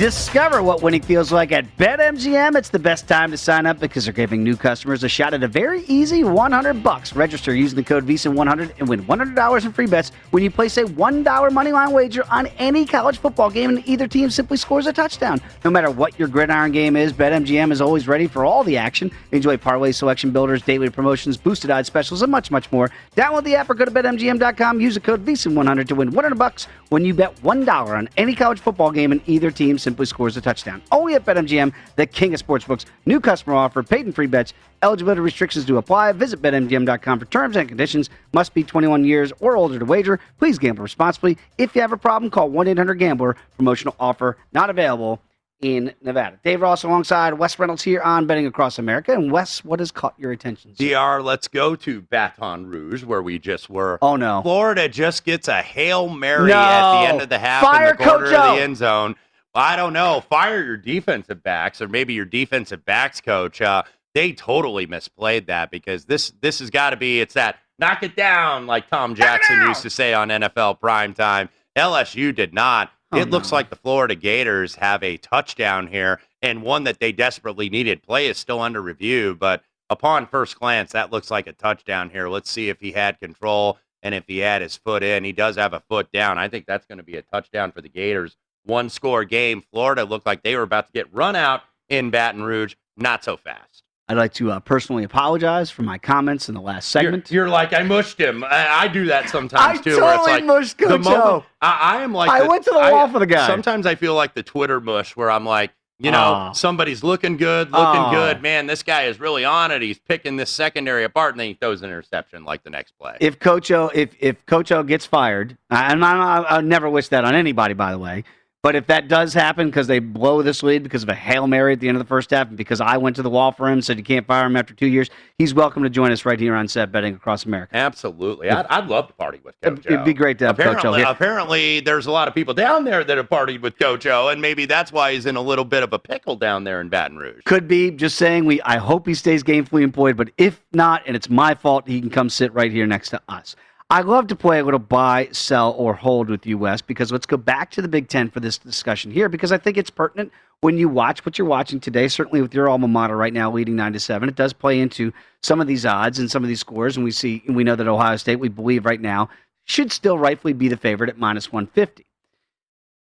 Speaker 3: Discover what winning feels like at BetMGM. It's the best time to sign up because they're giving new customers a shot at a very easy 100 bucks. Register using the code VISA100 and win $100 in free bets when you place a $1 moneyline wager on any college football game and either team simply scores a touchdown. No matter what your gridiron game is, BetMGM is always ready for all the action. Enjoy parlay selection builders, daily promotions, boosted odds specials, and much, much more. Download the app or go to BetMGM.com. Use the code VISA100 to win 100 bucks when you bet $1 on any college football game and either team simply scores a touchdown. Only at BetMGM, the king of sportsbooks. New customer offer, paid and free bets. Eligibility restrictions do apply. Visit BetMGM.com for terms and conditions. Must be 21 years or older to wager. Please gamble responsibly. If you have a problem, call 1-800-GAMBLER. Promotional offer not available in Nevada. Dave Ross alongside Wes Reynolds here on Betting Across America. And Wes, what has caught your attention?
Speaker 4: DR, let's go to Baton Rouge, where we just were.
Speaker 3: Oh, no.
Speaker 4: Florida just gets a Hail Mary
Speaker 3: No.
Speaker 4: at the end of the half
Speaker 3: Fire
Speaker 4: in the corner
Speaker 3: Coach
Speaker 4: of the end zone. I don't know. Fire your defensive backs, or maybe your defensive backs coach. Uh, they totally misplayed that because this this has got to be it's that knock it down like Tom Jackson used to say on NFL primetime. LSU did not.
Speaker 3: Oh,
Speaker 4: it looks like the Florida Gators have a touchdown here and one that they desperately needed. Play is still under review, but upon first glance, that looks like a touchdown here. Let's see if he had control and if he had his foot in. He does have a foot down. I think that's going to be a touchdown for the Gators. One score game. Florida looked like they were about to get run out in Baton Rouge. Not so fast.
Speaker 3: I'd like to uh, personally apologize for my comments in the last segment.
Speaker 4: You're, you're like, I mushed him. I, I do that sometimes
Speaker 3: I
Speaker 4: too. where it's
Speaker 3: totally
Speaker 4: like,
Speaker 3: mushed
Speaker 4: the
Speaker 3: Coach
Speaker 4: moment-
Speaker 3: O.
Speaker 4: I, I am like,
Speaker 3: I went to the wall for the guy.
Speaker 4: Sometimes I feel like the Twitter mush where I'm like, you know,
Speaker 3: Aw.
Speaker 4: somebody's looking good, looking
Speaker 3: Aw.
Speaker 4: good. Man, this guy is really on it. He's picking this secondary apart, and then he throws an interception like the next play.
Speaker 3: if Coach O, if if Coach O gets fired, and I, I, I never wish that on anybody, by the way. But if that does happen because they blow this lead because of a hail mary at the end of the first half, and because I went to the wall for him, said you can't fire him after two years, he's welcome to join us right here on set betting across America.
Speaker 4: Absolutely, I'd, I'd love to party with Coach
Speaker 3: It'd be great to have Coach O
Speaker 4: apparently,
Speaker 3: here.
Speaker 4: apparently, there's a lot of people down there that have partied with Coach O, and maybe that's why he's in a little bit of a pickle down there in Baton Rouge.
Speaker 3: Could be just saying we. I hope he stays gainfully employed, but if not, and it's my fault, he can come sit right here next to us. I love to play a little buy, sell, or hold with you, Wes, because let's go back to the Big Ten for this discussion here, because I think it's pertinent when you watch what you're watching today. Certainly with your alma mater right now leading nine to seven, it does play into some of these odds and some of these scores, and we see we know that Ohio State, we believe right now, should still rightfully be the favorite at minus one fifty.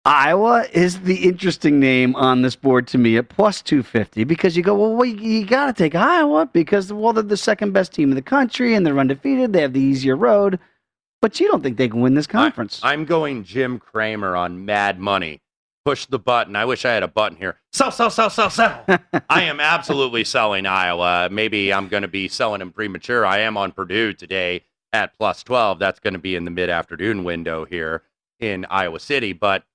Speaker 3: Iowa is the interesting name on this board to me at plus 250 because you go, well, well you, got to take Iowa because, well, they're the second best team in the country and they're undefeated. They have the easier road. But you don't think they can win this conference.
Speaker 4: I'm going Jim Cramer on Mad Money. Push the button. I wish I had a button here. Sell, sell, sell, sell, sell. I am absolutely selling Iowa. Maybe I'm going to be selling them premature. I am on Purdue today at plus 12. That's going to be in the mid afternoon window here in Iowa City. But,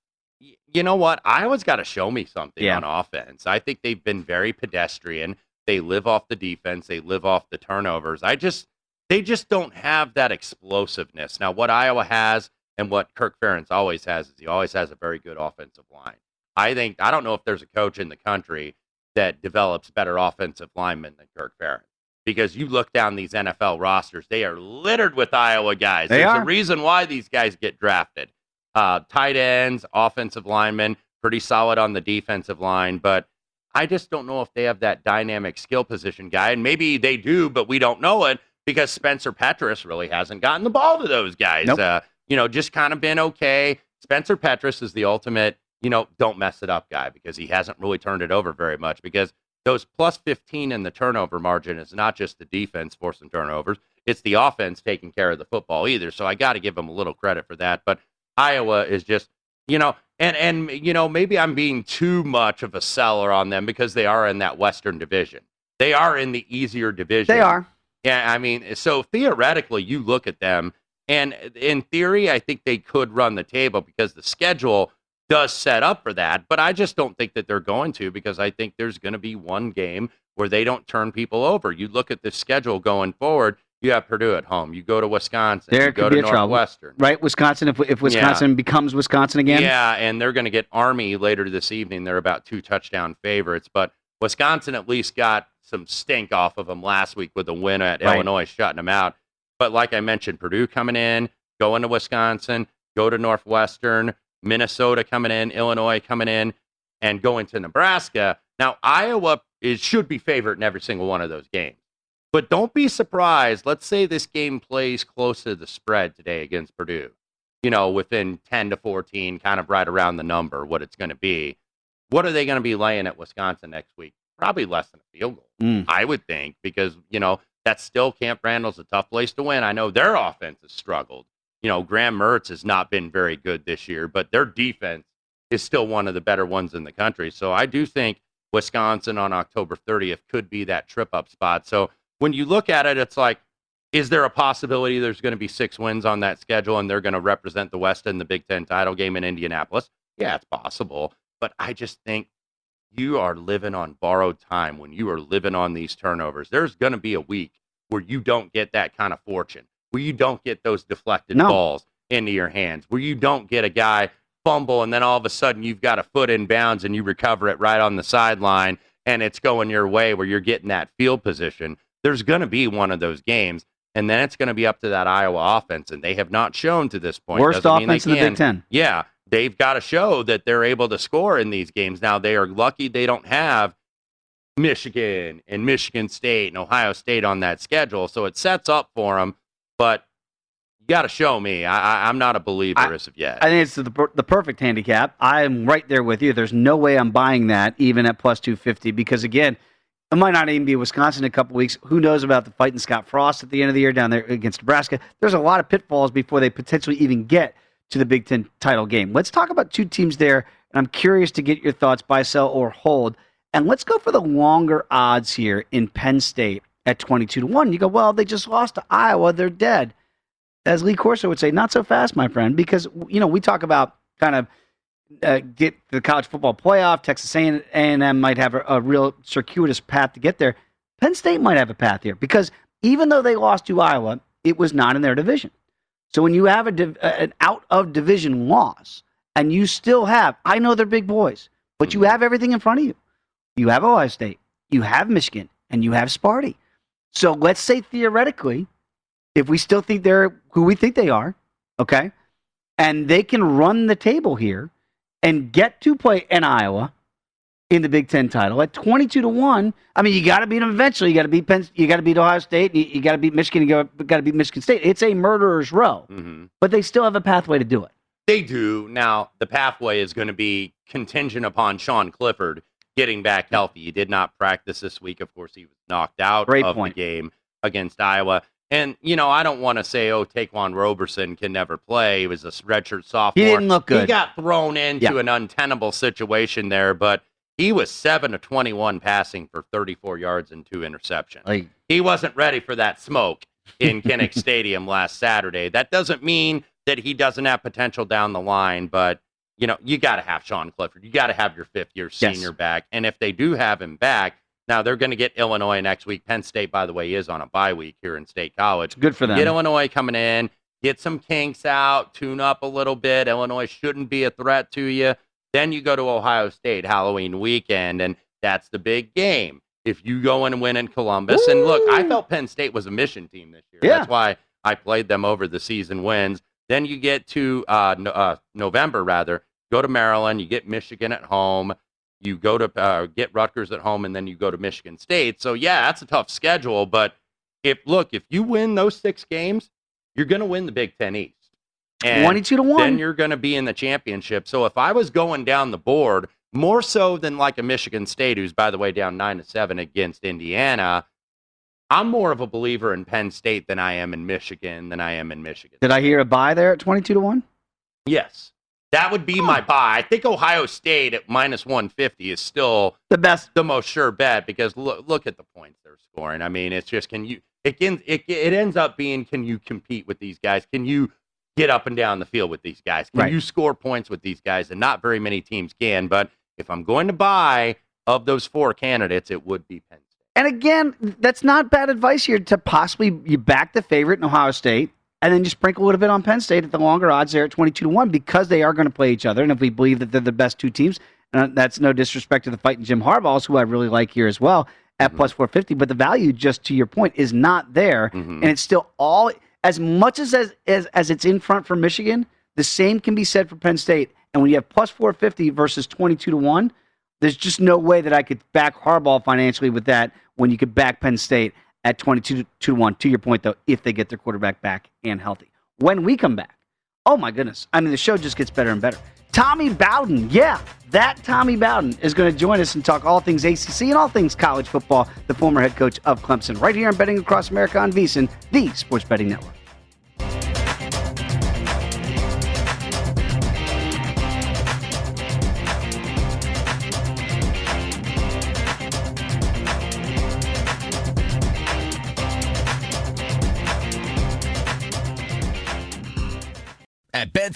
Speaker 4: you know what? Iowa's got to show me something
Speaker 3: Yeah.
Speaker 4: on offense. I think they've been very pedestrian. They live off the defense. They live off the turnovers. I just they just don't have that explosiveness. Now, what Iowa has and what Kirk Ferentz always has is he always has a very good offensive line. I think I don't know if there's a coach in the country that develops better offensive linemen than Kirk Ferentz. Because you look down these NFL rosters, they are littered with Iowa guys.
Speaker 3: They
Speaker 4: There's
Speaker 3: are.
Speaker 4: a reason why these guys get drafted. Uh, tight ends, offensive linemen, pretty solid on the defensive line, but I just don't know if they have that dynamic skill position guy. And maybe they do, but we don't know it because Spencer Petras really hasn't gotten the ball to those guys.
Speaker 3: Nope.
Speaker 4: Uh, you know, just kind of been okay. Spencer Petras is the ultimate, you know, don't mess it up guy because he hasn't really turned it over very much because those plus 15 in the turnover margin is not just the defense forcing turnovers, it's the offense taking care of the football either. So I got to give them a little credit for that. But Iowa is just, you know, and and you know, maybe I'm being too much of a seller on them because they are in that Western division. They are in the easier division.
Speaker 3: They are.
Speaker 4: Yeah, I mean, so theoretically, you look at them, and in theory, I think they could run the table because the schedule does set up for that. But I just don't think that they're going to because I think there's going to be one game where they don't turn people over. You look at the schedule going forward. You have Purdue at home. You go to Wisconsin.
Speaker 3: There
Speaker 4: you
Speaker 3: could
Speaker 4: go
Speaker 3: be
Speaker 4: to
Speaker 3: a trouble,
Speaker 4: Northwestern.
Speaker 3: right? Wisconsin. If if Wisconsin becomes Wisconsin again,
Speaker 4: Yeah, and they're going to get Army later this evening. They're about two touchdown favorites, but Wisconsin at least got some stink off of them last week with a win at
Speaker 3: Right.
Speaker 4: Illinois, shutting them out. But like I mentioned, Purdue coming in, going to Wisconsin, go to Northwestern, Minnesota coming in, Illinois coming in, and going to Nebraska. Now Iowa is should be favorite in every single one of those games. But don't be surprised. Let's say this game plays close to the spread today against Purdue. You know, within 10 to 14, kind of right around the number, what it's going to be. What are they going to be laying at Wisconsin next week? Probably less than a field goal,
Speaker 3: Mm.
Speaker 4: I would think, because, you know, that's still Camp Randall's a tough place to win. I know their offense has struggled. You know, Graham Mertz has not been very good this year, but their defense is still one of the better ones in the country. So I do think Wisconsin on October 30th could be that trip up spot. So when you look at it, it's like, is there a possibility there's going to be six wins on that schedule and they're going to represent the West in the Big Ten title game in Indianapolis? Yeah, it's possible. But I just think you are living on borrowed time when you are living on these turnovers. There's going to be a week where you don't get that kind of fortune, where you don't get those deflected
Speaker 3: No.
Speaker 4: balls into your hands, where you don't get a guy fumble and then all of a sudden you've got a foot in bounds and you recover it right on the sideline and it's going your way where you're getting that field position. There's going to be one of those games. And then it's going to be up to that Iowa offense, and they have not shown to this point.
Speaker 3: Worst
Speaker 4: Doesn't
Speaker 3: offense in the Big. Ten.
Speaker 4: Yeah, they've got to show that they're able to score in these games. Now they are lucky they don't have Michigan and Michigan State and Ohio State on that schedule, so it sets up for them. But you got to show me. I, I, I'm not a believer as of yet.
Speaker 3: I think it's the, the perfect handicap. I am right there with you. There's no way I'm buying that even at plus 250 because, again, it might not even be Wisconsin in a couple weeks. Who knows about the fight in Scott Frost at the end of the year down there against Nebraska? There's a lot of pitfalls before they potentially even get to the Big Ten title game. Let's talk about two teams there, and I'm curious to get your thoughts buy, sell, or hold. And let's go for the longer odds here in Penn State at 22 to 1. You go, well, they just lost to Iowa. They're dead as Lee Corso would say, not so fast, my friend, because you know we talk about kind of uh, get the college football playoff. Texas A&M might have a, a real circuitous path to get there. Penn State might have a path here because even though they lost to Iowa, it was not in their division. So when you have a div- an out of division loss, and you still have, I know they're big boys, but you have everything in front of you. You have Ohio State, you have Michigan, and you have Sparty. So let's say theoretically, if we still think they're who we think they are, okay, and they can run the table here and get to play in Iowa in the Big Ten title at twenty-two to one. I mean, you got to beat them eventually. You got to beat Penn, you got to beat Ohio State. You, you got to beat Michigan. You got to beat Michigan State. It's a murderer's row,
Speaker 4: Mhm.
Speaker 3: but they still have a pathway to do it.
Speaker 4: They do. Now, the pathway is going to be contingent upon Sean Clifford getting back healthy. He did not practice this week. Of course, he was knocked out
Speaker 3: Great
Speaker 4: of
Speaker 3: point.
Speaker 4: the game against Iowa. And, you know, I don't want to say, oh, Ta'Quan Roberson can never play. He was a redshirt sophomore.
Speaker 3: He didn't look good.
Speaker 4: He got thrown into
Speaker 3: Yeah.
Speaker 4: an untenable situation there, but he was 7 to 21 passing for 34 yards and two interceptions.
Speaker 3: Like,
Speaker 4: he wasn't ready for that smoke in Kinnick Stadium last Saturday. That doesn't mean that he doesn't have potential down the line, but you know, you got to have Sean Clifford. You got to have your fifth year
Speaker 3: Yes.
Speaker 4: senior back. And if they do have him back, now they're going to get Illinois next week. Penn State, by the way, is on a bye week here in State College.
Speaker 3: Good for them.
Speaker 4: Get Illinois coming in, get some kinks out, tune up a little bit. Illinois shouldn't be a threat to you. Then you go to Ohio State Halloween weekend, and that's the big game. If you go and win in Columbus, and look, I felt Penn State was a mission team this year.
Speaker 3: Yeah.
Speaker 4: That's why I played them over the season wins. Then you get to uh, no, uh, November, rather, go to Maryland, you get Michigan at home, you go to uh, get Rutgers at home, and then you go to Michigan State. So, yeah, that's a tough schedule. But if, look, if you win those six games, you're going to win the Big Ten East. And
Speaker 3: 22 to 1.
Speaker 4: Then you're going to be in the championship. So if I was going down the board, more so than like a Michigan State, who's by the way down nine to seven against Indiana, I'm more of a believer in Penn State than I am in Michigan than I am in Michigan.
Speaker 3: Did I hear a buy there at 22 to 1?
Speaker 4: Yes. That would be my buy. I think Ohio State at minus 150 is still
Speaker 3: the best,
Speaker 4: the most sure bet because look, look at the points they're scoring. I mean, it's just can you it can it, it ends up being can you compete with these guys? Can you get up and down the field with these guys? Can
Speaker 3: Right.
Speaker 4: you score points with these guys? And not very many teams can. But if I'm going to buy of those four candidates, it would be Penn. State.
Speaker 3: And again, that's not bad advice here to possibly you back the favorite in Ohio State and then just sprinkle a little bit on Penn State at the longer odds there at 22 to 1 because they are going to play each other. And if we believe that they're the best two teams, and uh, that's no disrespect to the fighting Jim Harbaugh's, who I really like here as well, at mm-hmm. plus 450. But the value, just to your point, is not there. Mm-hmm. And it's still all, as much as, as, as, as it's in front for Michigan, the same can be said for Penn State. And when you have plus 450 versus 22 to 1, there's just no way that I could back Harbaugh financially with that when you could back Penn State at 22 to 1. To your point, though, if they get their quarterback back and healthy. When we come back, oh my goodness. I mean, the show just gets better and better. Tommy Bowden, yeah, that Tommy Bowden is going to join us and talk all things ACC and all things college football, the former head coach of Clemson, right here on Betting Across America on VSIN, the Sports Betting Network.